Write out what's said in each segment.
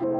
What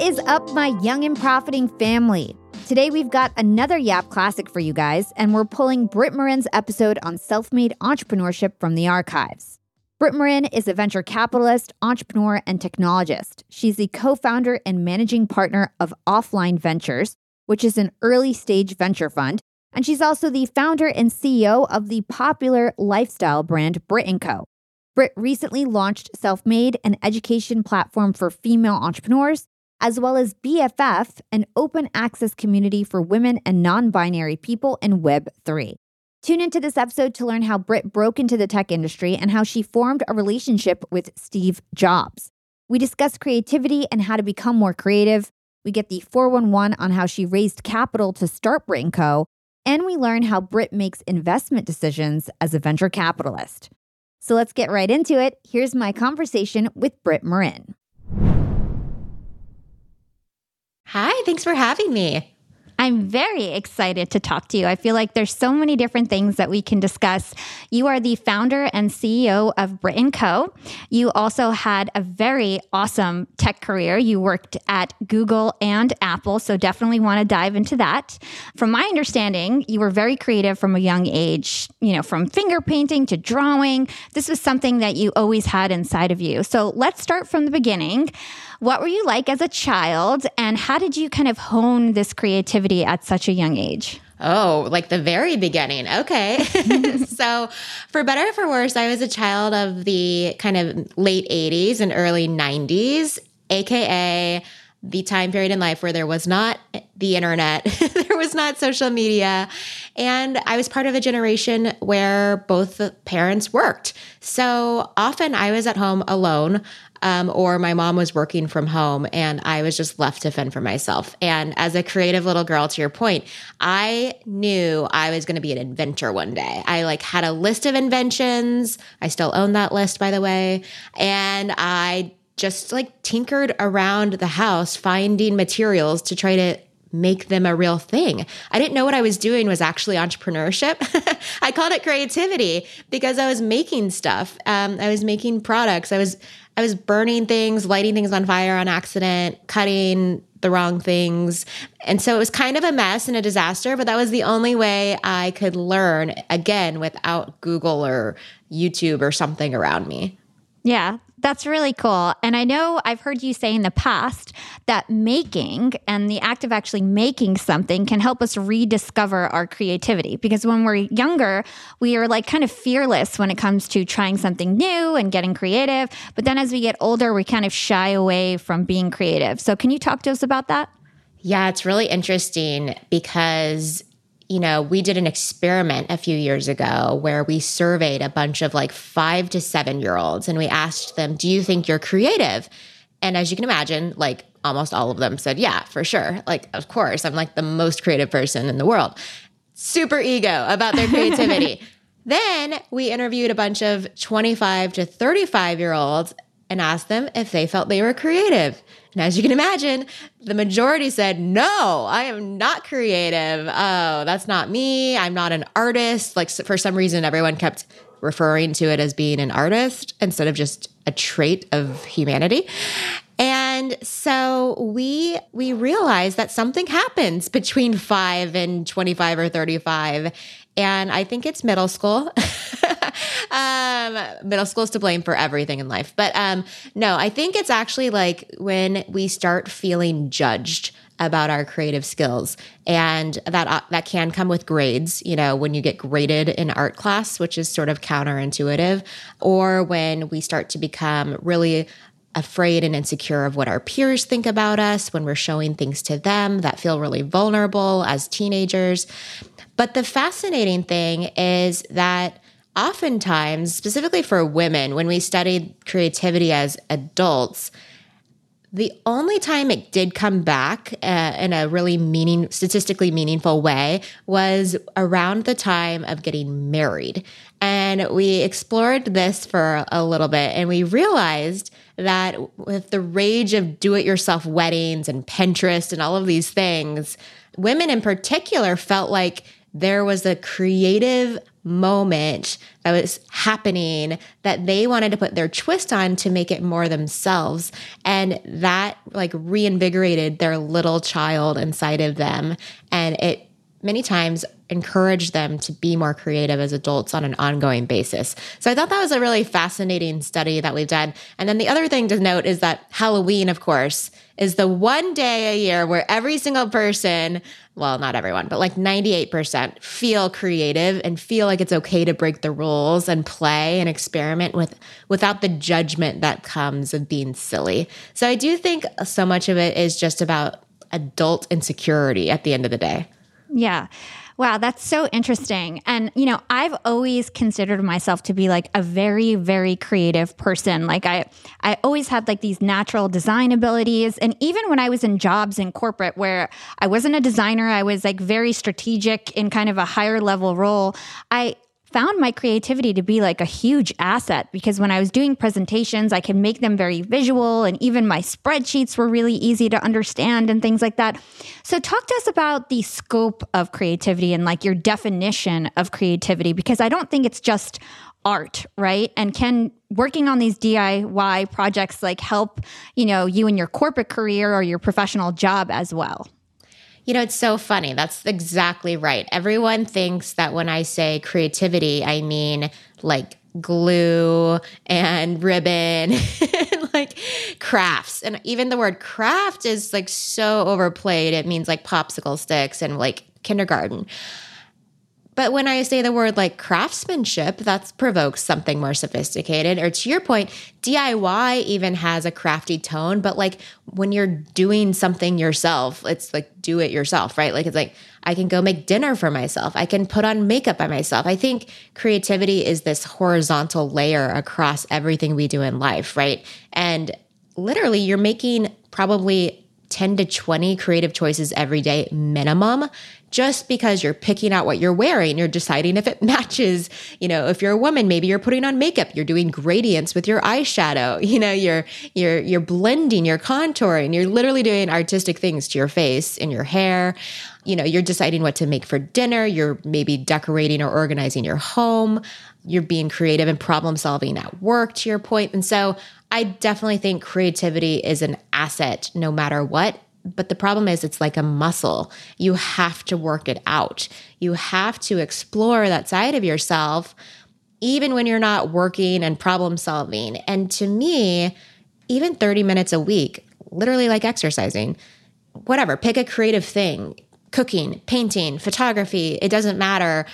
is up, my young and profiting family? Today, we've got another Yap classic for you guys, and we're pulling Brit Morin's episode on self made entrepreneurship from the archives. Brit Morin is a venture capitalist, entrepreneur, and technologist. She's the co founder and managing partner of Offline Ventures, which is an early stage venture fund. And she's also the founder and CEO of the popular lifestyle brand Brit & Co. Brit recently launched Self Made, an education platform for female entrepreneurs, as well as BFF, an open access community for women and non binary people in Web3. Tune into this episode to learn how Brit broke into the tech industry and how she formed a relationship with Steve Jobs. We discuss creativity and how to become more creative. We get the 411 on how she raised capital to start Brit & Co, & we learn how Brit makes investment decisions as a venture capitalist. So let's get right into it. Here's my conversation with Brit Morin. Hi, thanks for having me. I'm very excited to talk to you. I feel like there's so many different things that we can discuss. You are the founder and CEO of Brit & Co. You also had a very awesome tech career. You worked at Google and Apple, so definitely want to dive into that. From my understanding, you were very creative from a young age, you know, from finger painting to drawing. This was something that you always had inside of you. So let's start from the beginning. What were you like as a child, and how did you kind of hone this creativity at such a young age? Oh, like the very beginning. Okay. so, for better or for worse, I was a child of the kind of late 80s and early 90s, AKA the time period in life where there was not the internet, there was not social media. And I was part of a generation where both parents worked. So often I was at home alone um, or my mom was working from home and I was just left to fend for myself. And as a creative little girl, to your point, I knew I was going to be an inventor one day. I like had a list of inventions. I still own that list, by the way. And I just like tinkered around the house finding materials to try to make them a real thing. I didn't know what I was doing was actually entrepreneurship. I called it creativity because I was making stuff. Um, I was making products. I was I was burning things, lighting things on fire on accident, cutting the wrong things. And so it was kind of a mess and a disaster, but that was the only way I could learn again without Google or YouTube or something around me. Yeah, that's really cool. And I know I've heard you say in the past that making and the act of actually making something can help us rediscover our creativity. Because when we're younger, we are like kind of fearless when it comes to trying something new and getting creative. But then as we get older, we kind of shy away from being creative. So can you talk to us about that? Yeah, it's really interesting because you know, we did an experiment a few years ago where we surveyed a bunch of like five to seven year olds and we asked them, Do you think you're creative? And as you can imagine, like almost all of them said, Yeah, for sure. Like, of course, I'm like the most creative person in the world. Super ego about their creativity. then we interviewed a bunch of 25 to 35 year olds and asked them if they felt they were creative. And as you can imagine, the majority said, No, I am not creative. Oh, that's not me. I'm not an artist. Like, for some reason, everyone kept referring to it as being an artist instead of just a trait of humanity. And so we we realized that something happens between 5 and 25 or 35 and I think it's middle school. um, middle school is to blame for everything in life. But um, no, I think it's actually like when we start feeling judged about our creative skills and that uh, that can come with grades you know when you get graded in art class which is sort of counterintuitive or when we start to become really afraid and insecure of what our peers think about us when we're showing things to them that feel really vulnerable as teenagers but the fascinating thing is that oftentimes, specifically for women, when we studied creativity as adults, the only time it did come back uh, in a really meaning, statistically meaningful way was around the time of getting married. And we explored this for a little bit and we realized that with the rage of do it yourself weddings and Pinterest and all of these things, women in particular felt like there was a creative moment that was happening that they wanted to put their twist on to make it more themselves. And that like reinvigorated their little child inside of them. And it many times encourage them to be more creative as adults on an ongoing basis. So I thought that was a really fascinating study that we've done. And then the other thing to note is that Halloween, of course, is the one day a year where every single person, well, not everyone, but like 98% feel creative and feel like it's okay to break the rules and play and experiment with without the judgment that comes of being silly. So I do think so much of it is just about adult insecurity at the end of the day. Yeah. Wow, that's so interesting. And, you know, I've always considered myself to be like a very, very creative person. Like I I always had like these natural design abilities. And even when I was in jobs in corporate where I wasn't a designer, I was like very strategic in kind of a higher level role. I found my creativity to be like a huge asset because when I was doing presentations, I could make them very visual and even my spreadsheets were really easy to understand and things like that. So, talk to us about the scope of creativity and like your definition of creativity because I don't think it's just art, right? And can working on these DIY projects like help, you know, you in your corporate career or your professional job as well? You know, it's so funny. That's exactly right. Everyone thinks that when I say creativity, I mean like glue and ribbon like crafts and even the word craft is like so overplayed it means like popsicle sticks and like kindergarten but when I say the word like craftsmanship, that provokes something more sophisticated. Or to your point, DIY even has a crafty tone, but like when you're doing something yourself, it's like do it yourself, right? Like it's like I can go make dinner for myself. I can put on makeup by myself. I think creativity is this horizontal layer across everything we do in life, right? And literally, you're making probably 10 to 20 creative choices every day minimum just because you're picking out what you're wearing. You're deciding if it matches you know if you're a woman maybe you're putting on makeup. You're doing gradients with your eyeshadow. You know you're you're you're blending you're contouring. You're literally doing artistic things to your face and your hair. You know you're deciding what to make for dinner. You're maybe decorating or organizing your home you're being creative and problem solving at work to your point and so I definitely think creativity is an asset no matter what. But the problem is, it's like a muscle. You have to work it out. You have to explore that side of yourself, even when you're not working and problem solving. And to me, even 30 minutes a week, literally like exercising, whatever, pick a creative thing cooking, painting, photography, it doesn't matter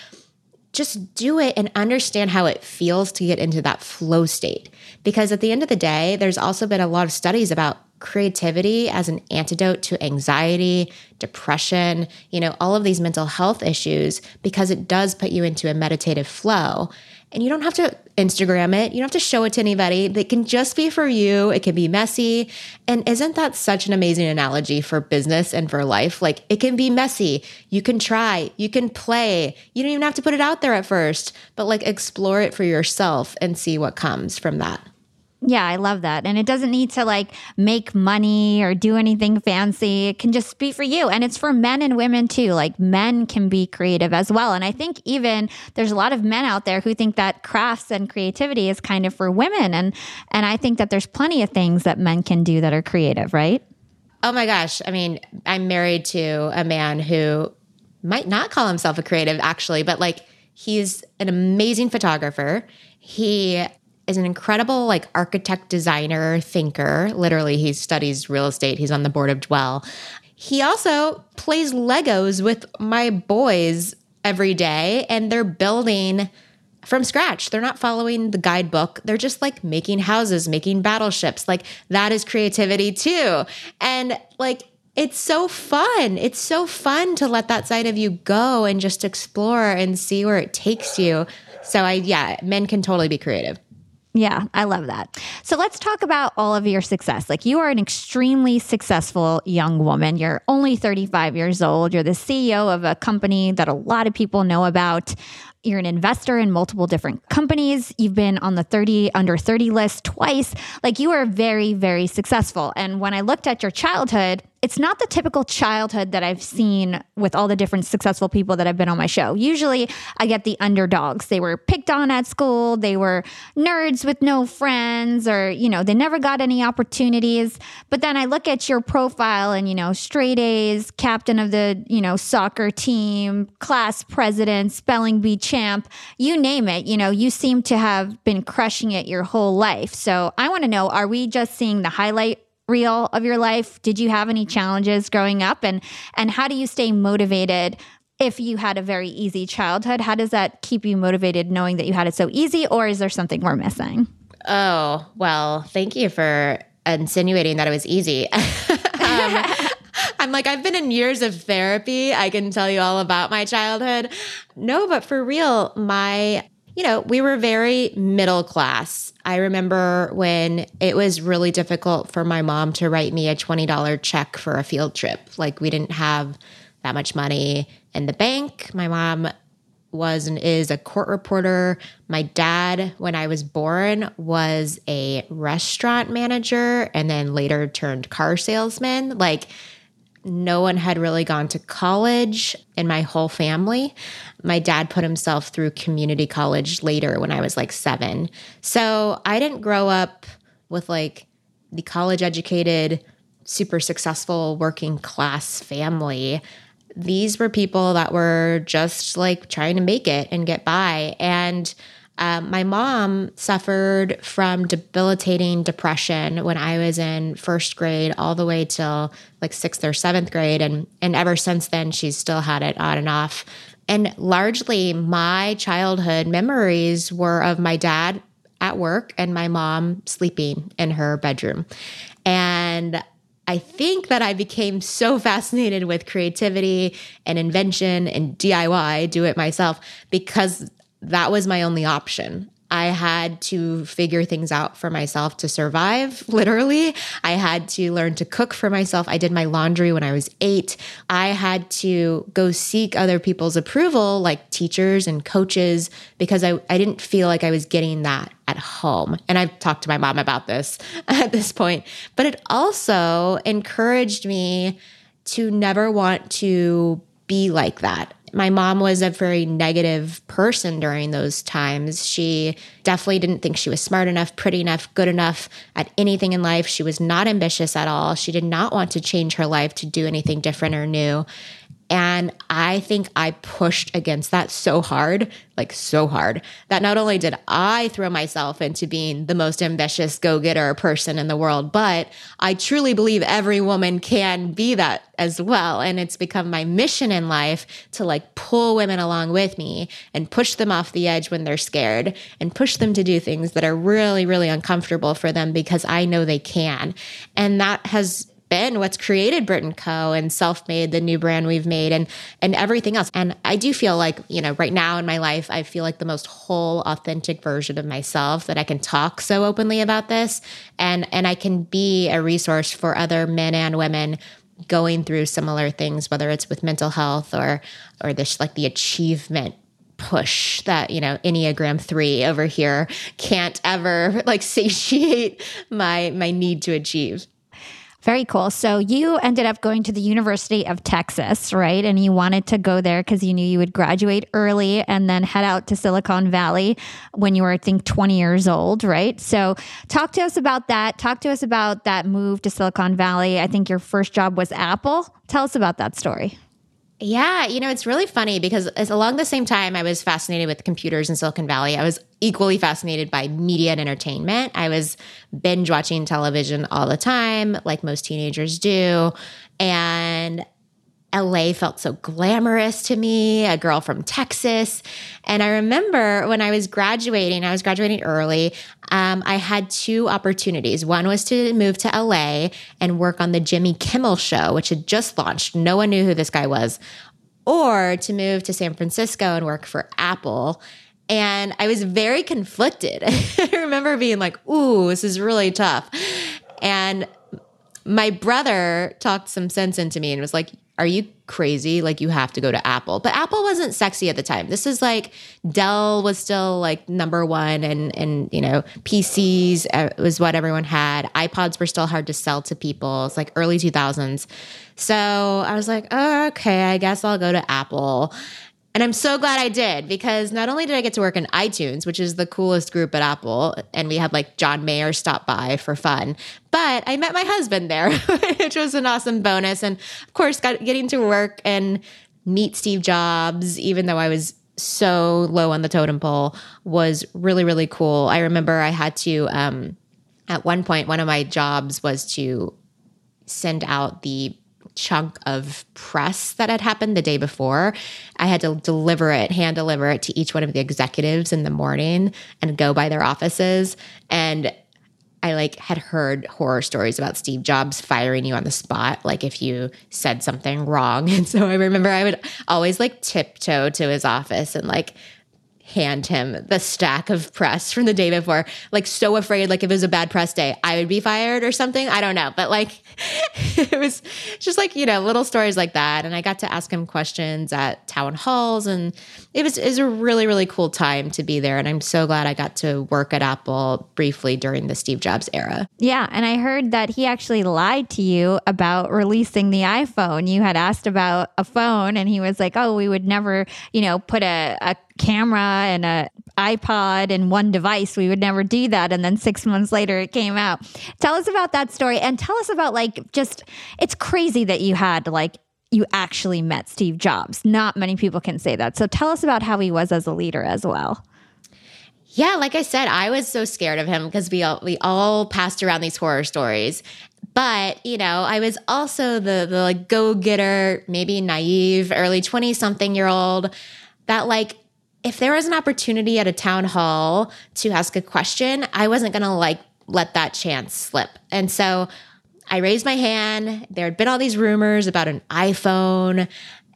just do it and understand how it feels to get into that flow state. Because at the end of the day, there's also been a lot of studies about creativity as an antidote to anxiety, depression, you know, all of these mental health issues, because it does put you into a meditative flow. And you don't have to Instagram it. You don't have to show it to anybody. It can just be for you. It can be messy. And isn't that such an amazing analogy for business and for life? Like it can be messy. You can try, you can play. You don't even have to put it out there at first, but like explore it for yourself and see what comes from that. Yeah, I love that. And it doesn't need to like make money or do anything fancy. It can just be for you. And it's for men and women too. Like men can be creative as well. And I think even there's a lot of men out there who think that crafts and creativity is kind of for women. And and I think that there's plenty of things that men can do that are creative, right? Oh my gosh. I mean, I'm married to a man who might not call himself a creative actually, but like he's an amazing photographer. He is an incredible like architect, designer, thinker. Literally, he studies real estate. He's on the board of Dwell. He also plays Legos with my boys every day, and they're building from scratch. They're not following the guidebook. They're just like making houses, making battleships. Like that is creativity too. And like it's so fun. It's so fun to let that side of you go and just explore and see where it takes you. So I yeah, men can totally be creative. Yeah, I love that. So let's talk about all of your success. Like you are an extremely successful young woman. You're only 35 years old. You're the CEO of a company that a lot of people know about. You're an investor in multiple different companies. You've been on the 30 under 30 list twice. Like you are very, very successful. And when I looked at your childhood, it's not the typical childhood that I've seen with all the different successful people that have been on my show. Usually I get the underdogs. They were picked on at school, they were nerds with no friends, or, you know, they never got any opportunities. But then I look at your profile and, you know, straight A's, captain of the, you know, soccer team, class president, spelling bee champ, you name it, you know, you seem to have been crushing it your whole life. So I want to know are we just seeing the highlight reel of your life? Did you have any challenges growing up and and how do you stay motivated if you had a very easy childhood? How does that keep you motivated knowing that you had it so easy or is there something we're missing? Oh, well, thank you for insinuating that it was easy. um, I'm like, I've been in years of therapy. I can tell you all about my childhood. No, but for real, my you know, we were very middle class. I remember when it was really difficult for my mom to write me a $20 check for a field trip. Like, we didn't have that much money in the bank. My mom was and is a court reporter. My dad, when I was born, was a restaurant manager and then later turned car salesman. Like, no one had really gone to college in my whole family. My dad put himself through community college later when I was like seven. So I didn't grow up with like the college educated, super successful working class family. These were people that were just like trying to make it and get by. And um, my mom suffered from debilitating depression when I was in first grade, all the way till like sixth or seventh grade, and and ever since then she's still had it on and off. And largely, my childhood memories were of my dad at work and my mom sleeping in her bedroom, and I think that I became so fascinated with creativity and invention and DIY, do it myself, because that was my only option. I had to figure things out for myself to survive, literally. I had to learn to cook for myself. I did my laundry when I was eight. I had to go seek other people's approval, like teachers and coaches, because I, I didn't feel like I was getting that at home. And I've talked to my mom about this at this point. But it also encouraged me to never want to be like that my mom was a very negative person during those times. She definitely didn't think she was smart enough, pretty enough, good enough at anything in life. She was not ambitious at all. She did not want to change her life to do anything different or new. And I think I pushed against that so hard, like so hard, that not only did I throw myself into being the most ambitious go getter person in the world, but I truly believe every woman can be that as well. And it's become my mission in life to like pull women along with me and push them off the edge when they're scared and push them to do things that are really, really uncomfortable for them because I know they can. And that has been what's created Brit & Co. and Self-Made, the new brand we've made, and and everything else. And I do feel like you know, right now in my life, I feel like the most whole, authentic version of myself that I can talk so openly about this, and and I can be a resource for other men and women going through similar things, whether it's with mental health or or this like the achievement push that you know enneagram 3 over here can't ever like satiate my my need to achieve very cool. So you ended up going to the University of Texas, right? And you wanted to go there because you knew you would graduate early and then head out to Silicon Valley when you were, I think, 20 years old, right? So talk to us about that. Talk to us about that move to Silicon Valley. I think your first job was Apple. Tell us about that story. Yeah, you know, it's really funny because along the same time I was fascinated with computers in Silicon Valley, I was equally fascinated by media and entertainment. I was binge watching television all the time, like most teenagers do. And LA felt so glamorous to me, a girl from Texas. And I remember when I was graduating, I was graduating early, um, I had two opportunities. One was to move to LA and work on the Jimmy Kimmel show, which had just launched. No one knew who this guy was. Or to move to San Francisco and work for Apple. And I was very conflicted. I remember being like, ooh, this is really tough. And my brother talked some sense into me and was like, are you crazy? Like you have to go to Apple. But Apple wasn't sexy at the time. This is like Dell was still like number one and and you know, PCs uh, was what everyone had. iPods were still hard to sell to people. It's like early 2000s. So I was like, oh, okay, I guess I'll go to Apple. And I'm so glad I did because not only did I get to work in iTunes, which is the coolest group at Apple, and we had like John Mayer stop by for fun, but I met my husband there, which was an awesome bonus. And of course, got, getting to work and meet Steve Jobs, even though I was so low on the totem pole, was really, really cool. I remember I had to, um, at one point, one of my jobs was to send out the chunk of press that had happened the day before. I had to deliver it, hand deliver it to each one of the executives in the morning and go by their offices. And I like had heard horror stories about Steve Jobs firing you on the spot, like if you said something wrong. And so I remember I would always like tiptoe to his office and like hand him the stack of press from the day before, like so afraid, like if it was a bad press day, I would be fired or something. I don't know. But like it was just like, you know, little stories like that. And I got to ask him questions at town halls and it was, it was a really, really cool time to be there. And I'm so glad I got to work at Apple briefly during the Steve Jobs era. Yeah. And I heard that he actually lied to you about releasing the iPhone. You had asked about a phone and he was like, oh, we would never, you know, put a, a camera and a iPod and one device. We would never do that. And then six months later, it came out. Tell us about that story and tell us about like just, it's crazy that you had like, you actually met Steve Jobs. Not many people can say that. So tell us about how he was as a leader as well. Yeah, like I said, I was so scared of him because we all we all passed around these horror stories. But, you know, I was also the the like go-getter, maybe naive, early 20 something year old that like if there was an opportunity at a town hall to ask a question, I wasn't going to like let that chance slip. And so I raised my hand. There had been all these rumors about an iPhone.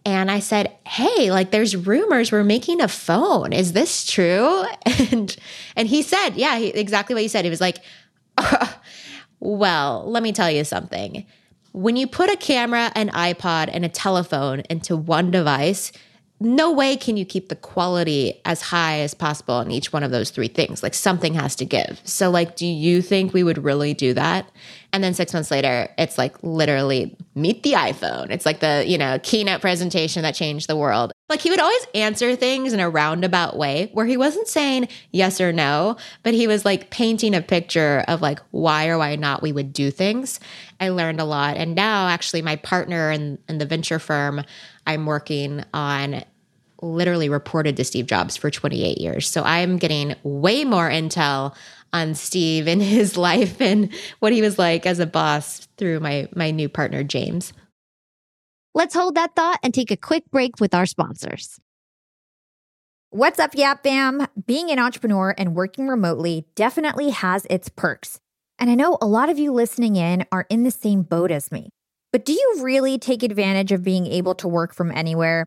And I said, Hey, like there's rumors we're making a phone. Is this true? And and he said, Yeah, he, exactly what he said. He was like, Well, let me tell you something. When you put a camera, an iPod, and a telephone into one device, no way can you keep the quality as high as possible on each one of those three things. Like something has to give. So, like, do you think we would really do that? And then six months later, it's like literally meet the iPhone. It's like the, you know, keynote presentation that changed the world. Like he would always answer things in a roundabout way where he wasn't saying yes or no, but he was like painting a picture of like why or why not we would do things. I learned a lot. And now, actually, my partner in, in the venture firm, I'm working on literally reported to Steve Jobs for 28 years. So I'm getting way more intel on Steve and his life and what he was like as a boss through my my new partner James. Let's hold that thought and take a quick break with our sponsors. What's up, Yap Fam? Being an entrepreneur and working remotely definitely has its perks. And I know a lot of you listening in are in the same boat as me. But do you really take advantage of being able to work from anywhere?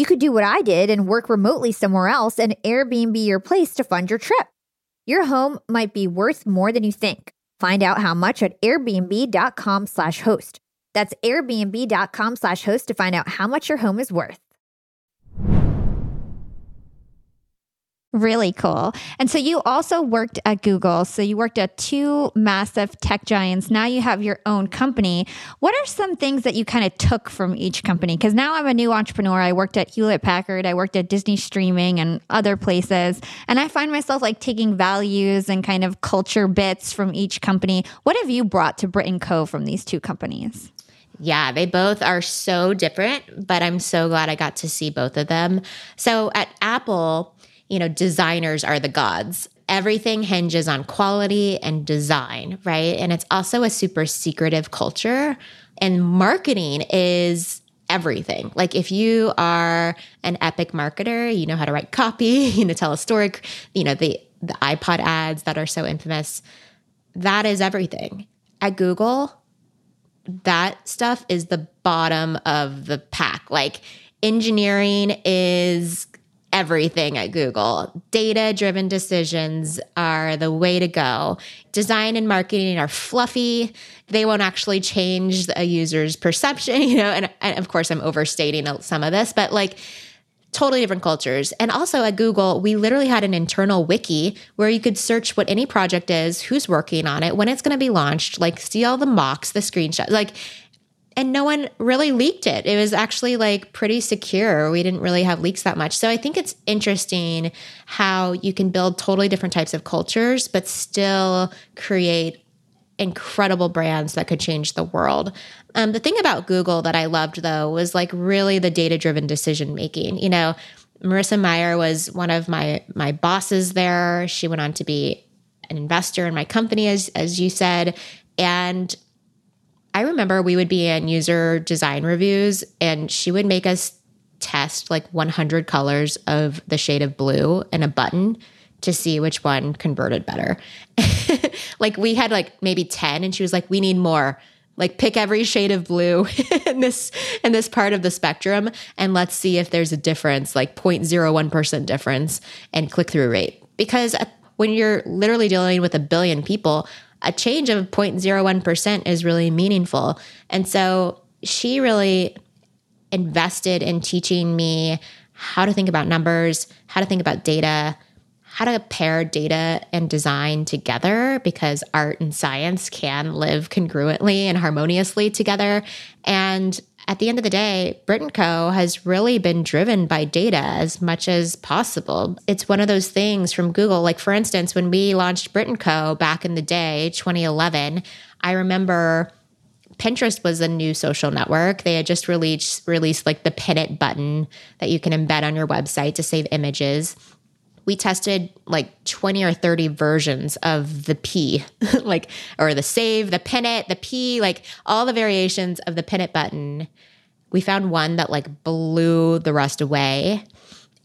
You could do what I did and work remotely somewhere else and Airbnb your place to fund your trip. Your home might be worth more than you think. Find out how much at airbnb.com/host. That's airbnb.com/host to find out how much your home is worth. Really cool. And so you also worked at Google. So you worked at two massive tech giants. Now you have your own company. What are some things that you kind of took from each company? Because now I'm a new entrepreneur. I worked at Hewlett Packard, I worked at Disney Streaming and other places. And I find myself like taking values and kind of culture bits from each company. What have you brought to Brit & Co from these two companies? Yeah, they both are so different, but I'm so glad I got to see both of them. So at Apple, you know, designers are the gods. Everything hinges on quality and design, right? And it's also a super secretive culture. And marketing is everything. Like if you are an epic marketer, you know how to write copy, you know, tell a story, you know, the the iPod ads that are so infamous. That is everything. At Google, that stuff is the bottom of the pack. Like engineering is everything at Google. Data driven decisions are the way to go. Design and marketing are fluffy. They won't actually change a user's perception, you know, and, and of course I'm overstating some of this, but like totally different cultures. And also at Google, we literally had an internal wiki where you could search what any project is, who's working on it, when it's going to be launched, like see all the mocks, the screenshots. Like and no one really leaked it. It was actually like pretty secure. We didn't really have leaks that much. So I think it's interesting how you can build totally different types of cultures, but still create incredible brands that could change the world. Um, the thing about Google that I loved though was like really the data driven decision making. You know, Marissa Mayer was one of my my bosses there. She went on to be an investor in my company, as as you said, and I remember we would be in user design reviews and she would make us test like 100 colors of the shade of blue and a button to see which one converted better. like we had like maybe 10 and she was like we need more. Like pick every shade of blue in this in this part of the spectrum and let's see if there's a difference like 0.01% difference and click through rate. Because uh, when you're literally dealing with a billion people, a change of 0.01% is really meaningful. And so she really invested in teaching me how to think about numbers, how to think about data, how to pair data and design together because art and science can live congruently and harmoniously together. And at the end of the day, Brit & Co. has really been driven by data as much as possible. It's one of those things from Google. Like, for instance, when we launched Brit & Co. back in the day, 2011, I remember Pinterest was a new social network. They had just released released like the pin it button that you can embed on your website to save images we tested like 20 or 30 versions of the P, like, or the save, the pin it, the P, like all the variations of the pin it button. We found one that like blew the rest away.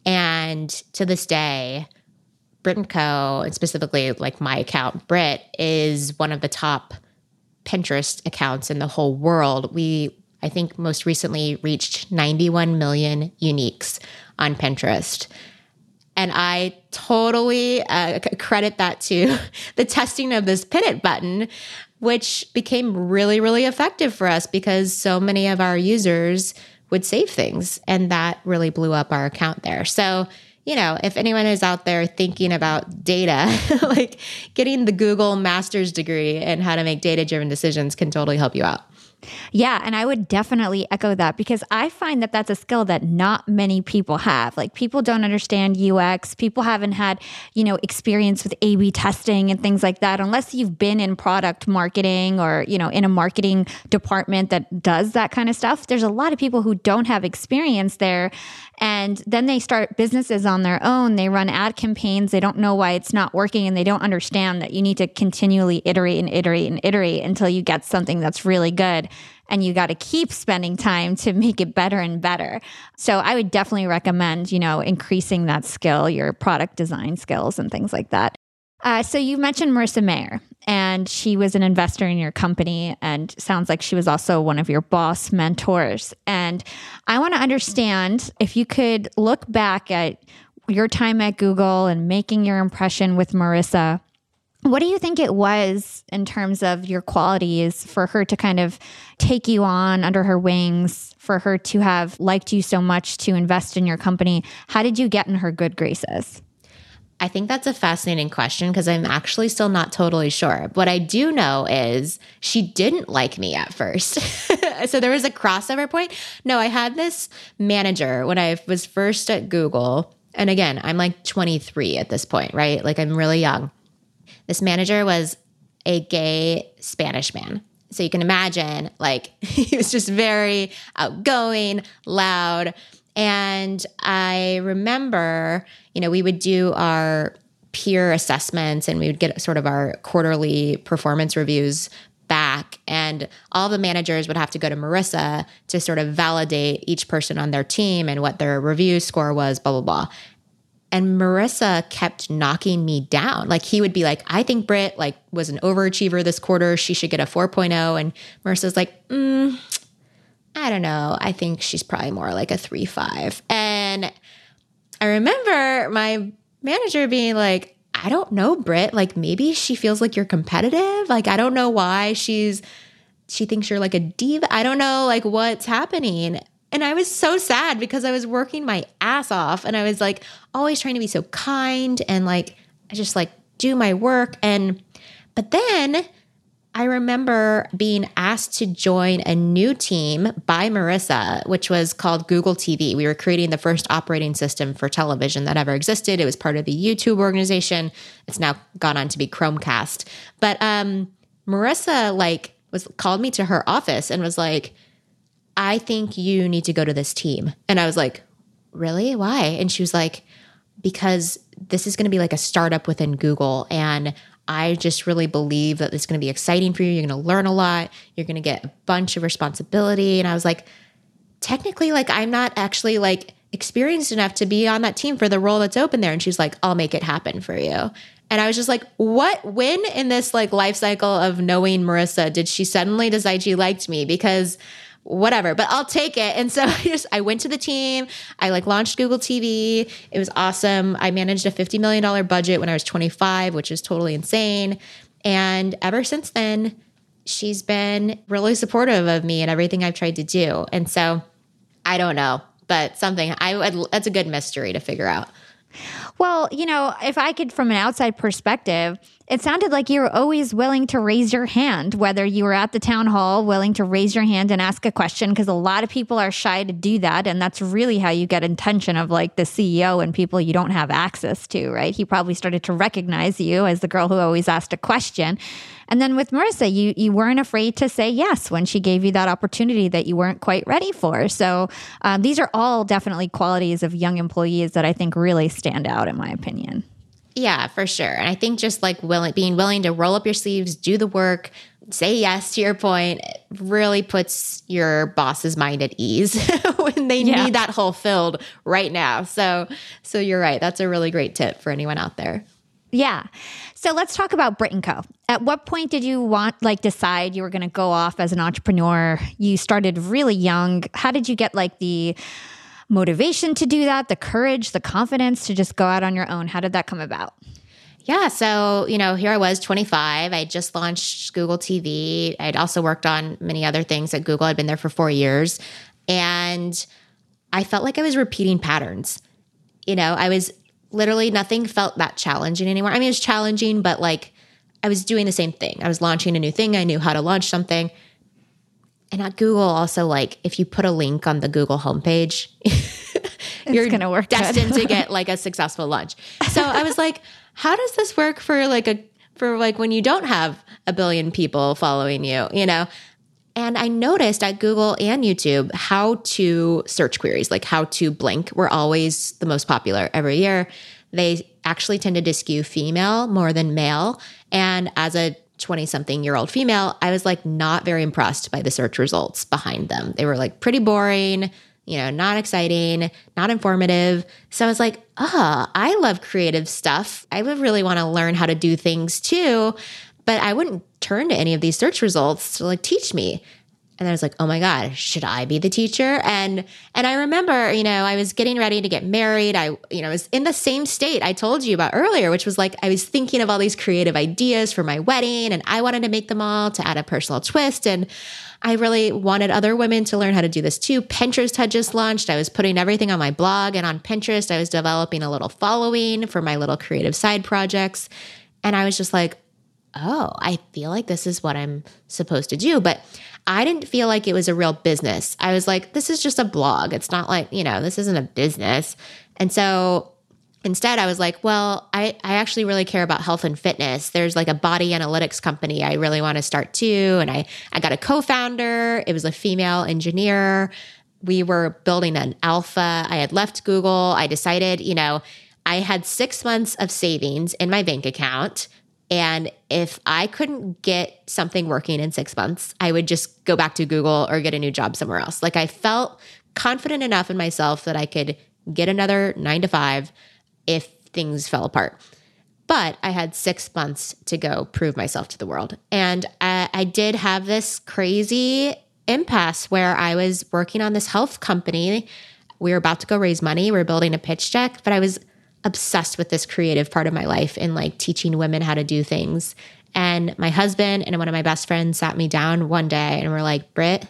And to this day, Brit & Co., and specifically like my account, Brit, is one of the top Pinterest accounts in the whole world. We, I think, most recently reached 91 million uniques on Pinterest. And I totally uh, credit that to the testing of this pin it button, which became really, really effective for us because so many of our users would save things. And that really blew up our account there. So, you know, if anyone is out there thinking about data, like getting the Google master's degree and how to make data driven decisions can totally help you out. Yeah, and I would definitely echo that because I find that that's a skill that not many people have. Like people don't understand UX, people haven't had, you know, experience with A/B testing and things like that unless you've been in product marketing or, you know, in a marketing department that does that kind of stuff. There's a lot of people who don't have experience there and then they start businesses on their own. They run ad campaigns. They don't know why it's not working and they don't understand that you need to continually iterate and iterate and iterate until you get something that's really good. And you got to keep spending time to make it better and better. So I would definitely recommend, you know, increasing that skill, your product design skills and things like that. Uh, so you mentioned Marissa Mayer, and she was an investor in your company and sounds like she was also one of your boss mentors. And I want to understand if you could look back at your time at Google and making your impression with Marissa. What do you think it was in terms of your qualities for her to kind of take you on under her wings, for her to have liked you so much to invest in your company? How did you get in her good graces? I think that's a fascinating question because I'm actually still not totally sure. What I do know is she didn't like me at first. so there was a crossover point. No, I had this manager when I was first at Google. And again, I'm like 23 at this point, right? Like I'm really young. This manager was a gay Spanish man. So you can imagine, like, he was just very outgoing, loud. And I remember, you know, we would do our peer assessments and we would get sort of our quarterly performance reviews back. And all the managers would have to go to Marissa to sort of validate each person on their team and what their review score was blah blah blah. And Marissa kept knocking me down. Like he would be like I think Brit like was an overachiever this quarter. She should get a 4.0 and Marissa's like mm, I don't know. I think she's probably more like a three five. And I remember my manager being like, I don't know, Brit. Like maybe she feels like you're competitive. Like I don't know why she's she thinks you're like a diva. I don't know like what's happening. And I was so sad because I was working my ass off and I was like always trying to be so kind and like I just like do my work and but then I remember being asked to join a new team by Marissa, which was called Google TV. We were creating the first operating system for television that ever existed. It was part of the YouTube organization. It's now gone on to be Chromecast. But um, Marissa like was called me to her office and was like, "I think you need to go to this team." And I was like, "Really? Why?" And she was like, "Because this is going to be like a startup within Google and I just really believe that it's going to be exciting for you. You're going to learn a lot. You're going to get a bunch of responsibility. And I was like, technically, like, I'm not actually like experienced enough to be on that team for the role that's open there. And she's like, I'll make it happen for you. And I was just like, what, when in this like life cycle of knowing Marissa did she suddenly decide she liked me? Because whatever, but I'll take it. And so I just I went to the team. I like launched Google TV. It was awesome. I managed a $50 million budget when I was 25, which is totally insane. And ever since then, she's been really supportive of me and everything I've tried to do. And so I don't know, but something I would that's a good mystery to figure out. Well, you know, if I could, from an outside perspective, it sounded like you were always willing to raise your hand, whether you were at the town hall, willing to raise your hand and ask a question, because a lot of people are shy to do that. And that's really how you get attention of like the CEO and people you don't have access to, right? He probably started to recognize you as the girl who always asked a question. And then with Marissa, you you weren't afraid to say yes when she gave you that opportunity that you weren't quite ready for. So um, these are all definitely qualities of young employees that I think really stand out, in my opinion. Yeah, for sure. And I think just like willing, being willing to roll up your sleeves, do the work, say yes to your point really puts your boss's mind at ease when they yeah. need that hole filled right now. So, so you're right. That's a really great tip for anyone out there. Yeah. So let's talk about Brit and Co. At what point did you want like decide you were going to go off as an entrepreneur? You started really young. How did you get like the motivation to do that, the courage, the confidence to just go out on your own? How did that come about? Yeah, so you know, here I was 25. I just launched Google TV. I'd also worked on many other things at Google. I'd been there for 4 years and I felt like I was repeating patterns. You know, I was literally nothing felt that challenging anymore. I mean, it was challenging, but like I was doing the same thing. I was launching a new thing. I knew how to launch something and at Google also like if you put a link on the Google homepage, you're gonna work destined to get like a successful lunch. So I was like, how does this work for like a for like when you don't have a billion people following you, you know? And I noticed at Google and YouTube how to search queries, like how to blink, were always the most popular every year. They actually tended to skew female more than male. And as a 20 something year old female, I was like not very impressed by the search results behind them. They were like pretty boring, you know, not exciting, not informative. So I was like, ah, oh, I love creative stuff. I would really want to learn how to do things too. but I wouldn't turn to any of these search results to like teach me. And I was like, "Oh my god, should I be the teacher?" And and I remember, you know, I was getting ready to get married. I, you know, was in the same state I told you about earlier, which was like I was thinking of all these creative ideas for my wedding and I wanted to make them all to add a personal twist and I really wanted other women to learn how to do this too. Pinterest had just launched. I was putting everything on my blog and on Pinterest. I was developing a little following for my little creative side projects. And I was just like, oh, I feel like this is what I'm supposed to do. But I didn't feel like it was a real business. I was like, this is just a blog. It's not like, you know, this isn't a business. And so instead I was like, well, I, I actually really care about health and fitness. There's like a body analytics company I really want to start too. And I, I got a co-founder. It was a female engineer. We were building an alpha. I had left Google. I decided, you know, I had six months of savings in my bank account and if I couldn't get something working in six months, I would just go back to Google or get a new job somewhere else. Like I felt confident enough in myself that I could get another nine to five if things fell apart. But I had six months to go prove myself to the world. And I, I did have this crazy impasse where I was working on this health company. We were about to go raise money. We were building a pitch deck, but I was obsessed with this creative part of my life and like teaching women how to do things. And my husband and one of my best friends sat me down one day and were like, Brit,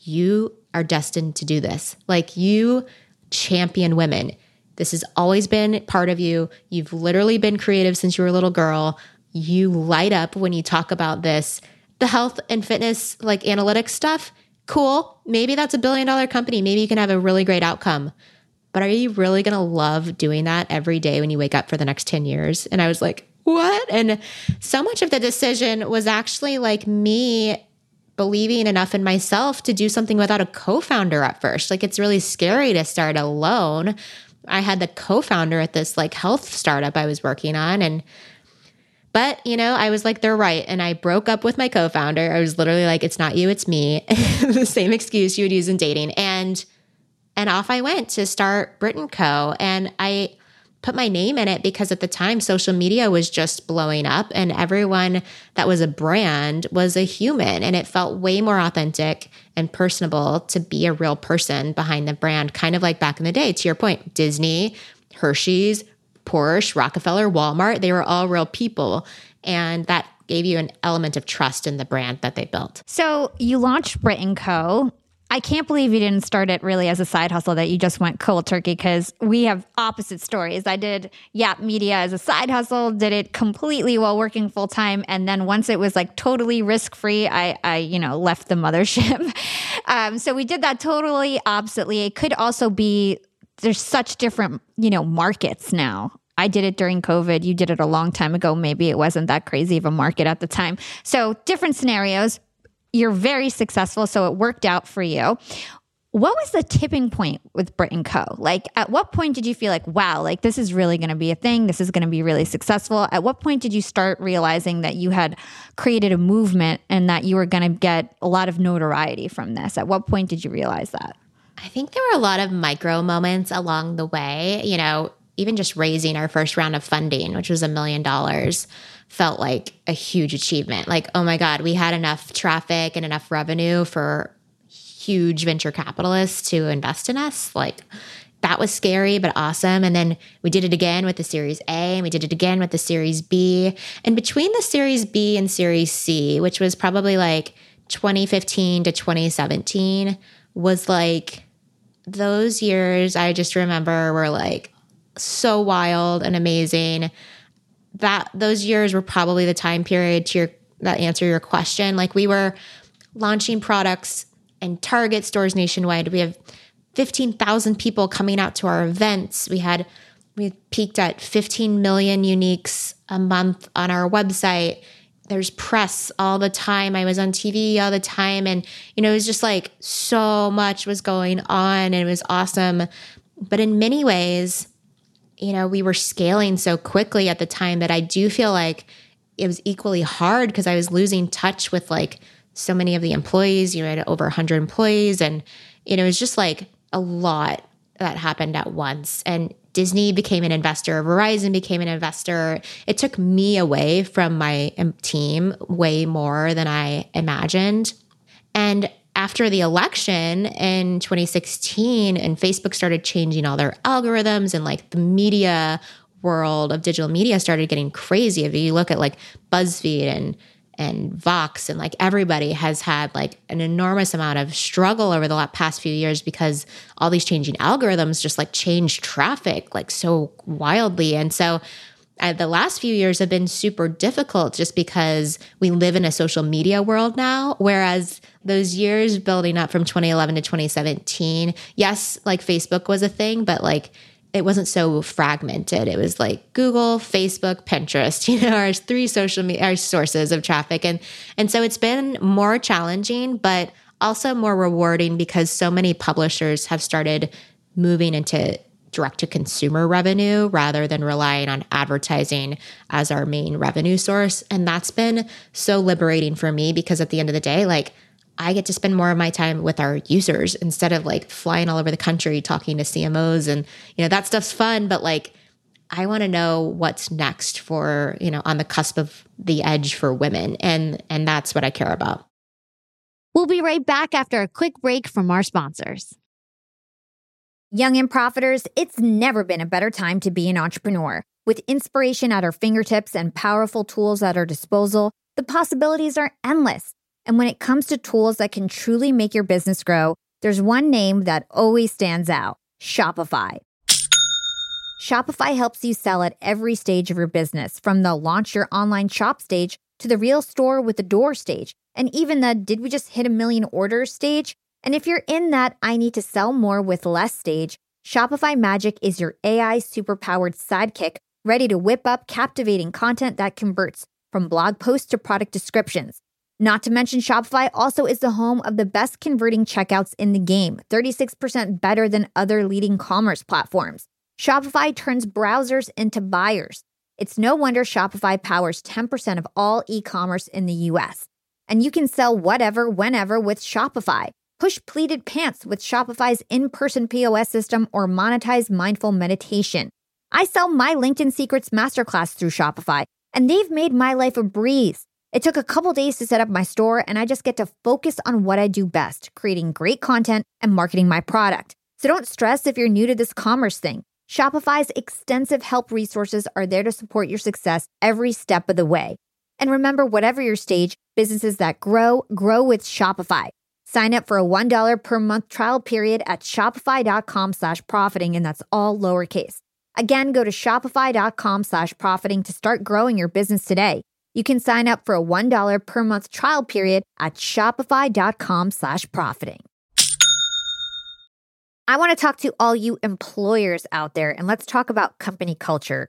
you are destined to do this. Like you champion women. This has always been part of you. You've literally been creative since you were a little girl. You light up when you talk about this. The health and fitness, like analytics stuff, cool. Maybe that's a billion dollar company. Maybe you can have a really great outcome but are you really going to love doing that every day when you wake up for the next 10 years? And I was like, what? And so much of the decision was actually like me believing enough in myself to do something without a co founder at first. Like, it's really scary to start alone. I had the co founder at this like health startup I was working on. And, but, you know, I was like, they're right. And I broke up with my co founder. I was literally like, it's not you, it's me. the same excuse you would use in dating. And, and off I went to start Brit & Co. And I put my name in it because at the time social media was just blowing up and everyone that was a brand was a human and it felt way more authentic and personable to be a real person behind the brand kind of like back in the day to your point Disney Hershey's Porsche Rockefeller Walmart they were all real people and that gave you an element of trust in the brand that they built. So you launched Brit & Co. I can't believe you didn't start it really as a side hustle that you just went cold turkey because we have opposite stories. I did Yap Media as a side hustle, did it completely while working full time, and then once it was like totally risk free, I, I you know left the mothership. um, so we did that totally oppositely. It could also be there's such different you know markets now. I did it during COVID. You did it a long time ago. Maybe it wasn't that crazy of a market at the time. So different scenarios, you're very successful, so it worked out for you. What was the tipping point with Brit & Co? Like, at what point did you feel like, wow, like this is really going to be a thing? This is going to be really successful? At what point did you start realizing that you had created a movement and that you were going to get a lot of notoriety from this? At what point did you realize that? I think there were a lot of micro moments along the way. You know, even just raising our first round of funding, which was a million dollars felt like a huge achievement. Like, oh my God, we had enough traffic and enough revenue for huge venture capitalists to invest in us. Like, that was scary but awesome. And then we did it again with the Series A and we did it again with the Series B. And between the Series B and Series C, which was probably like 2015 to 2017, was like those years I just remember were like so wild and amazing that those years were probably the time period to your that answer your question. Like we were launching products and Target stores nationwide. We have 15,000 people coming out to our events. We had we peaked at 15 million uniques a month on our website. There's press all the time. I was on TV all the time and you know, it was just like so much was going on and it was awesome. But in many ways, you know, we were scaling so quickly at the time that I do feel like it was equally hard because I was losing touch with like so many of the employees. You know, I had over 100 employees, and you know, it was just like a lot that happened at once. And Disney became an investor, Verizon became an investor. It took me away from my team way more than I imagined. And after the election in 2016 and Facebook started changing all their algorithms and like the media world of digital media started getting crazy. If you look at like BuzzFeed and and Vox and like everybody has had like an enormous amount of struggle over the past few years because all these changing algorithms just like change traffic like so wildly. And so uh, the last few years have been super difficult just because we live in a social media world now. Whereas those years building up from 2011 to 2017, yes, like Facebook was a thing, but like it wasn't so fragmented. It was like Google, Facebook, Pinterest, you know, our three social media our sources of traffic. And and so it's been more challenging, but also more rewarding because so many publishers have started moving into direct to consumer revenue rather than relying on advertising as our main revenue source. And that's been so liberating for me because at the end of the day, like I get to spend more of my time with our users instead of like flying all over the country talking to CMOs and you know that stuff's fun but like I want to know what's next for, you know, on the cusp of the edge for women and and that's what I care about. We'll be right back after a quick break from our sponsors. Young and profiters, it's never been a better time to be an entrepreneur. With inspiration at our fingertips and powerful tools at our disposal, the possibilities are endless. And when it comes to tools that can truly make your business grow, there's one name that always stands out Shopify. Shopify helps you sell at every stage of your business, from the launch your online shop stage to the real store with the door stage, and even the did we just hit a million orders stage? And if you're in that I need to sell more with less stage, Shopify Magic is your AI superpowered sidekick ready to whip up captivating content that converts from blog posts to product descriptions. Not to mention, Shopify also is the home of the best converting checkouts in the game, 36% better than other leading commerce platforms. Shopify turns browsers into buyers. It's no wonder Shopify powers 10% of all e commerce in the US. And you can sell whatever, whenever with Shopify. Push pleated pants with Shopify's in person POS system or monetize mindful meditation. I sell my LinkedIn Secrets Masterclass through Shopify, and they've made my life a breeze. It took a couple days to set up my store, and I just get to focus on what I do best creating great content and marketing my product. So don't stress if you're new to this commerce thing. Shopify's extensive help resources are there to support your success every step of the way. And remember, whatever your stage, businesses that grow, grow with Shopify. Sign up for a $1 per month trial period at shopify.com slash profiting, and that's all lowercase. Again, go to shopify.com slash profiting to start growing your business today. You can sign up for a $1 per month trial period at shopify.com slash profiting. I want to talk to all you employers out there and let's talk about company culture.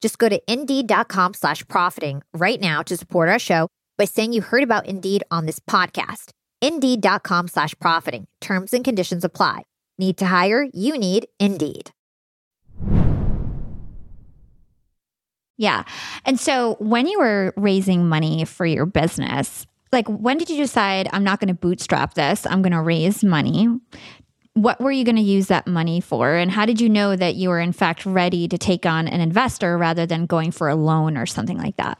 Just go to indeed.com slash profiting right now to support our show by saying you heard about Indeed on this podcast. Indeed.com slash profiting. Terms and conditions apply. Need to hire? You need Indeed. Yeah. And so when you were raising money for your business, like when did you decide I'm not going to bootstrap this? I'm going to raise money. What were you going to use that money for? And how did you know that you were in fact ready to take on an investor rather than going for a loan or something like that?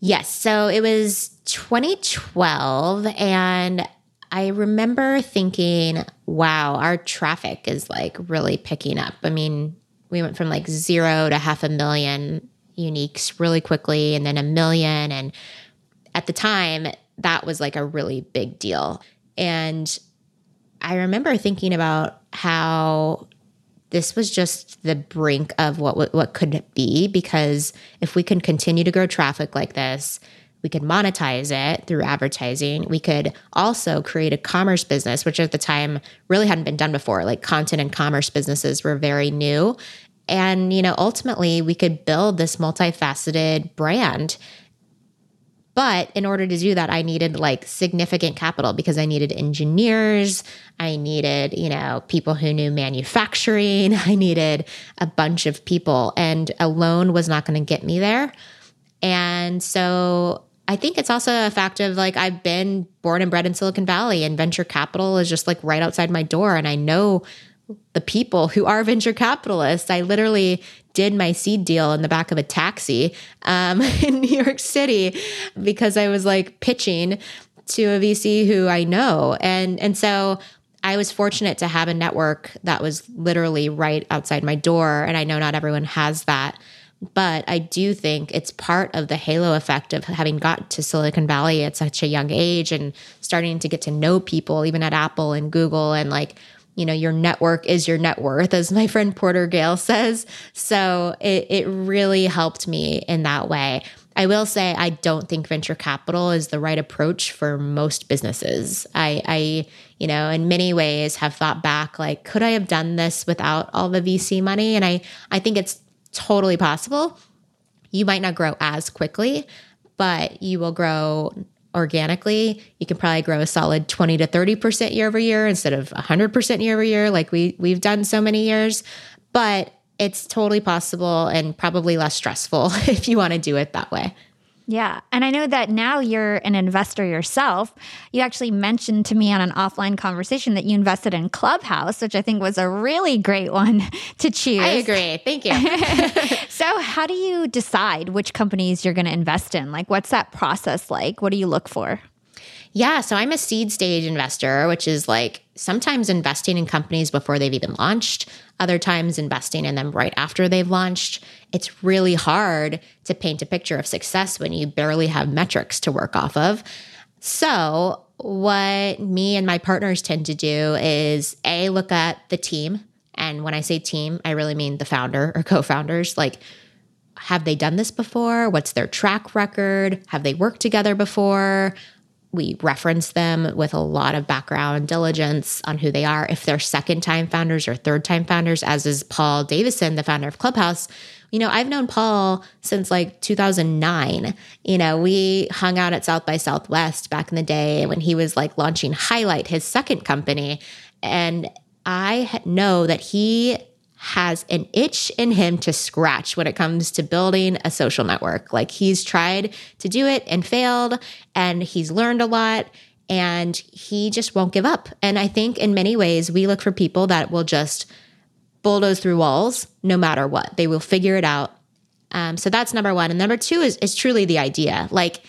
Yes. So it was 2012 and I remember thinking, wow, our traffic is like really picking up. I mean, we went from like zero to half a million uniques really quickly and then a million. And at the time, that was like a really big deal. And I remember thinking about how this was just the brink of what what could be because if we can continue to grow traffic like this, we could monetize it through advertising. We could also create a commerce business, which at the time really hadn't been done before. Like content and commerce businesses were very new. And, you know, ultimately we could build this multifaceted brand. But in order to do that, I needed like significant capital because I needed engineers. I needed, you know, people who knew manufacturing. I needed a bunch of people, and a loan was not going to get me there. And so I think it's also a fact of like I've been born and bred in Silicon Valley and venture capital is just like right outside my door and I know the people who are venture capitalists. I literally did my seed deal in the back of a taxi um, in New York City because I was like pitching to a VC who I know. And and so I was fortunate to have a network that was literally right outside my door. And I know not everyone has that. But I do think it's part of the halo effect of having got to Silicon Valley at such a young age and starting to get to know people, even at Apple and Google, and like you know, your network is your net worth, as my friend Porter Gale says. So it, it really helped me in that way. I will say I don't think venture capital is the right approach for most businesses. I, I, you know, in many ways have thought back like, could I have done this without all the VC money? And I, I think it's totally possible. You might not grow as quickly, but you will grow organically, you can probably grow a solid 20 to 30% year over year instead of 100% year over year like we we've done so many years. But it's totally possible and probably less stressful if you want to do it that way. Yeah. And I know that now you're an investor yourself. You actually mentioned to me on an offline conversation that you invested in Clubhouse, which I think was a really great one to choose. I agree. Thank you. so, how do you decide which companies you're going to invest in? Like, what's that process like? What do you look for? Yeah, so I'm a seed stage investor, which is like sometimes investing in companies before they've even launched, other times investing in them right after they've launched. It's really hard to paint a picture of success when you barely have metrics to work off of. So, what me and my partners tend to do is A, look at the team. And when I say team, I really mean the founder or co founders. Like, have they done this before? What's their track record? Have they worked together before? We reference them with a lot of background diligence on who they are. If they're second time founders or third time founders, as is Paul Davison, the founder of Clubhouse. You know, I've known Paul since like 2009. You know, we hung out at South by Southwest back in the day when he was like launching Highlight, his second company. And I know that he has an itch in him to scratch when it comes to building a social network. Like he's tried to do it and failed, and he's learned a lot, and he just won't give up. And I think in many ways, we look for people that will just bulldoze through walls no matter what. They will figure it out. Um, so that's number one. And number two is, is truly the idea. Like,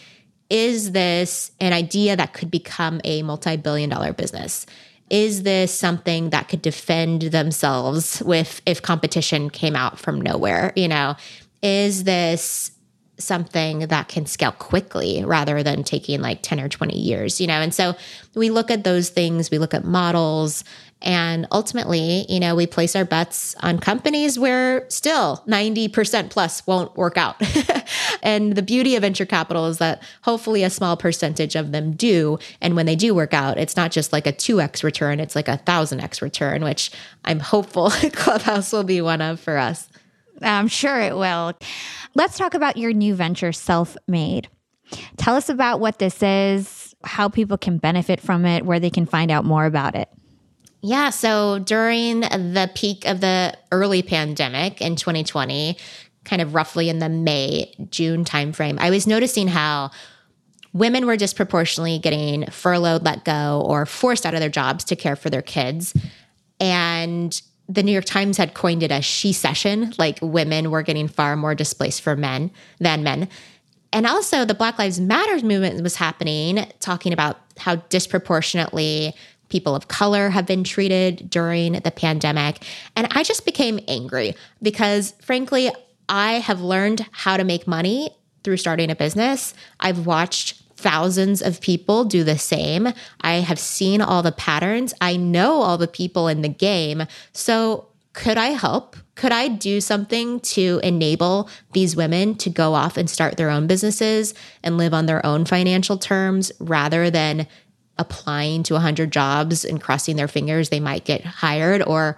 is this an idea that could become a multi billion dollar business? Is this something that could defend themselves with if competition came out from nowhere you know is this something that can scale quickly rather than taking like 10 or 20 years you know and so we look at those things we look at models and ultimately, you know, we place our bets on companies where still 90% plus won't work out. and the beauty of venture capital is that hopefully a small percentage of them do. And when they do work out, it's not just like a 2x return, it's like a 1000x return, which I'm hopeful Clubhouse will be one of for us. I'm sure it will. Let's talk about your new venture, Self Made. Tell us about what this is, how people can benefit from it, where they can find out more about it. Yeah. So during the peak of the early pandemic in 2020, kind of roughly in the May, June timeframe, I was noticing how women were disproportionately getting furloughed, let go, or forced out of their jobs to care for their kids. And the New York Times had coined it a shecession, like women were getting far more displaced for men than men. And also, the Black Lives Matter movement was happening, talking about how disproportionately people of color have been treated during the pandemic. And I just became angry because, frankly, I have learned how to make money through starting a business. I've watched thousands of people do the same. I have seen all the patterns. I know all the people in the game. So, could I help? Could I do something to enable these women to go off and start their own businesses and live on their own financial terms rather than applying to 100 jobs and crossing their fingers they might get hired or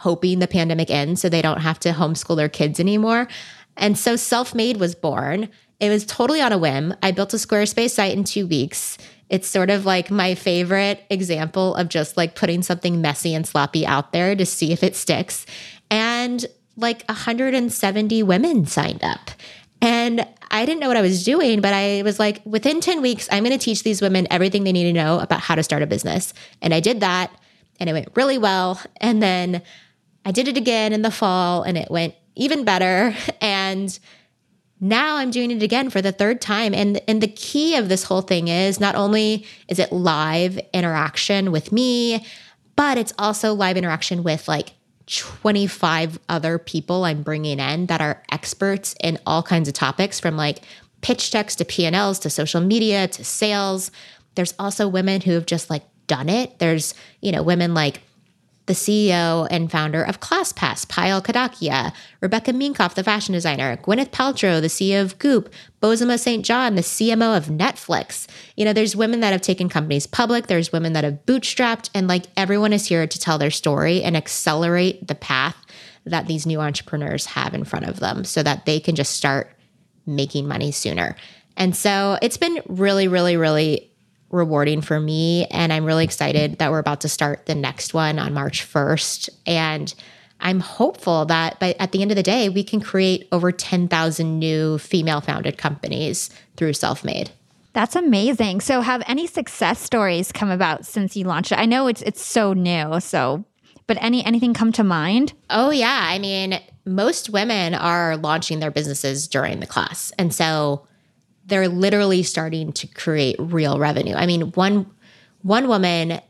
hoping the pandemic ends so they don't have to homeschool their kids anymore. And so Self Made was born. It was totally on a whim. I built a Squarespace site in two weeks. It's sort of like my favorite example of just like putting something messy and sloppy out there to see if it sticks. And like 170 women signed up. And I didn't know what I was doing, but I was like, within 10 weeks, I'm going to teach these women everything they need to know about how to start a business. And I did that and it went really well. And then I did it again in the fall and it went even better. And now I'm doing it again for the third time. And, and the key of this whole thing is not only is it live interaction with me, but it's also live interaction with like 25 other people I'm bringing in that are experts in all kinds of topics from like pitch decks to P&Ls to social media to sales. There's also women who have just like done it. There's, you know, women like the CEO and founder of ClassPass, Payal Kadakia, Rebecca Minkoff, the fashion designer, Gwyneth Paltrow, the CEO of Goop, Bozoma St. John, the CMO of Netflix. You know, there's women that have taken companies public, there's women that have bootstrapped, and like everyone is here to tell their story and accelerate the path that these new entrepreneurs have in front of them so that they can just start making money sooner. And so it's been really, really, really rewarding for me. And I'm really excited that we're about to start the next one on March 1st. And I'm hopeful that by at the end of the day, we can create over 10,000 new female founded companies through Self Made. That's amazing. So have any success stories come about since you launched it? I know it's it's so new, so but any anything come to mind? Oh yeah, I mean, most women are launching their businesses during the class. And so they're literally starting to create real revenue. I mean, one one woman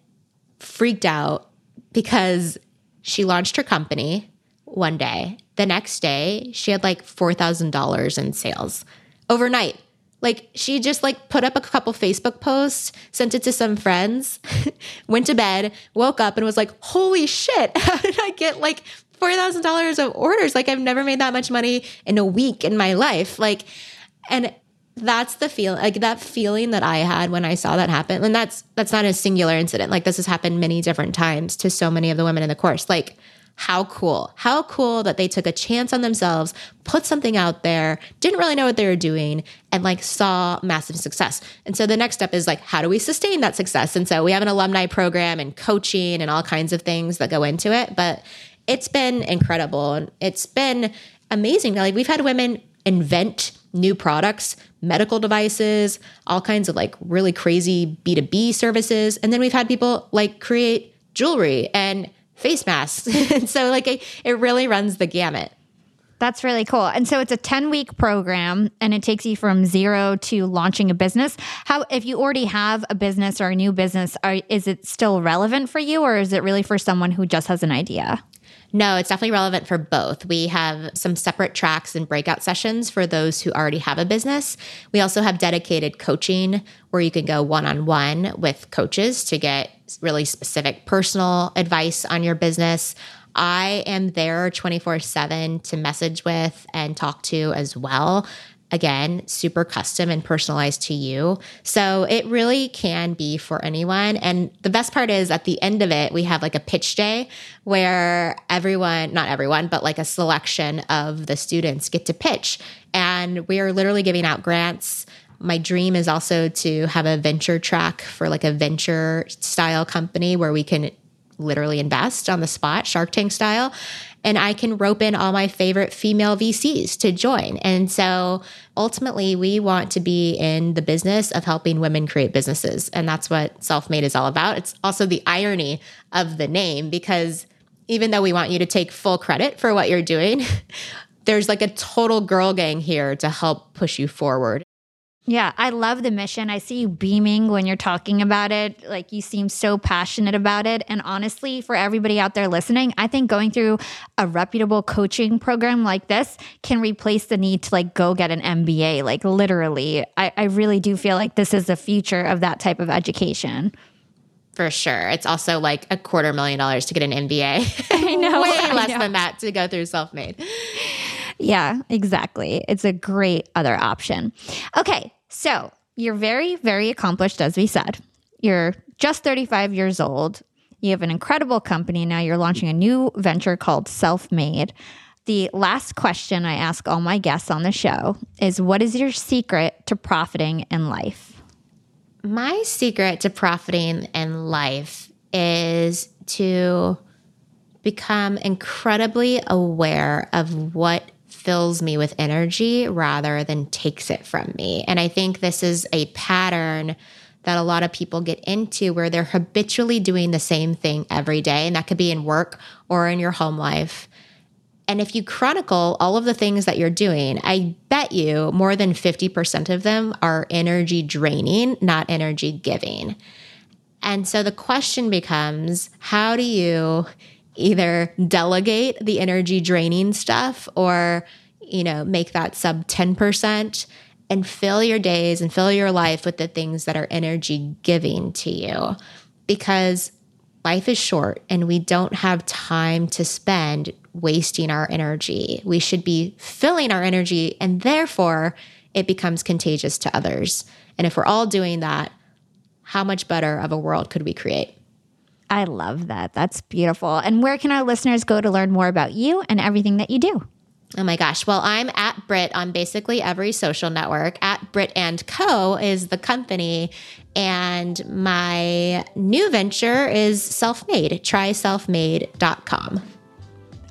freaked out because she launched her company one day. The next day, she had like $4,000 in sales overnight. Like she just like put up a couple Facebook posts, sent it to some friends, went to bed, woke up and was like, "Holy shit, how did I get like $4,000 of orders? Like I've never made that much money in a week in my life." Like and that's the feel like that feeling that I had when I saw that happen. And that's that's not a singular incident. Like this has happened many different times to so many of the women in the course. Like how cool. How cool that they took a chance on themselves, put something out there, didn't really know what they were doing and like saw massive success. And so the next step is like how do we sustain that success? And so we have an alumni program and coaching and all kinds of things that go into it, but it's been incredible and it's been amazing. Like we've had women invent new products, medical devices, all kinds of like really crazy B2B services. And then we've had people like create jewelry and face masks. and so like it, it really runs the gamut. That's really cool. And so it's a 10 week program and it takes you from zero to launching a business. How, if you already have a business or a new business, are, is it still relevant for you or is it really for someone who just has an idea? No, it's definitely relevant for both. We have some separate tracks and breakout sessions for those who already have a business. We also have dedicated coaching where you can go one on one with coaches to get really specific personal advice on your business. I am there 24 7 to message with and talk to as well again, super custom and personalized to you. So it really can be for anyone. And the best part is at the end of it, we have like a pitch day where everyone, not everyone, but like a selection of the students get to pitch. And we are literally giving out grants. My dream is also to have a venture track for like a venture style company where we can literally invest on the spot, Shark Tank style. And I can rope in all my favorite female VCs to join. And so ultimately, we want to be in the business of helping women create businesses. And that's what Self Made is all about. It's also the irony of the name because even though we want you to take full credit for what you're doing, there's like a total girl gang here to help push you forward. Yeah, I love the mission. I see you beaming when you're talking about it. Like you seem so passionate about it. And honestly, for everybody out there listening, I think going through a reputable coaching program like this can replace the need to like go get an MBA. Like literally, I, I really do feel like this is the future of that type of education. For sure. It's also like a quarter million dollars to get an MBA. I know. Way I less know. than that to go through self made. Yeah, exactly. It's a great other option. Okay, so you're very, very accomplished, as we said. You're just 35 years old. You have an incredible company. Now you're launching a new venture called Self Made. The last question I ask all my guests on the show is What is your secret to profiting in life? My secret to profiting in life is to become incredibly aware of what fills me with energy rather than takes it from me. And I think this is a pattern that a lot of people get into where they're habitually doing the same thing every day. And that could be in work or in your home life. And if you chronicle all of the things that you're doing, I bet you more than 50% of them are energy draining, not energy giving. And so the question becomes how do you either delegate the energy draining stuff or, you know, make that sub 10% and fill your days and fill your life with the things that are energy giving to you? Because life is short and we don't have time to spend wasting our energy. We should be filling our energy and therefore it becomes contagious to others. And if we're all doing that, how much better of a world could we create? I love that. That's beautiful. And where can our listeners go to learn more about you and everything that you do? Oh my gosh. Well, I'm at Brit on basically every social network. At Brit and Co is the company. And my new venture is self made. Try selfmade.com.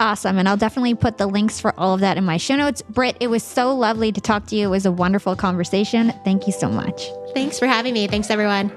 Awesome. And I'll definitely put the links for all of that in my show notes. Brit, it was so lovely to talk to you. It was a wonderful conversation. Thank you so much. Thanks for having me. Thanks, everyone.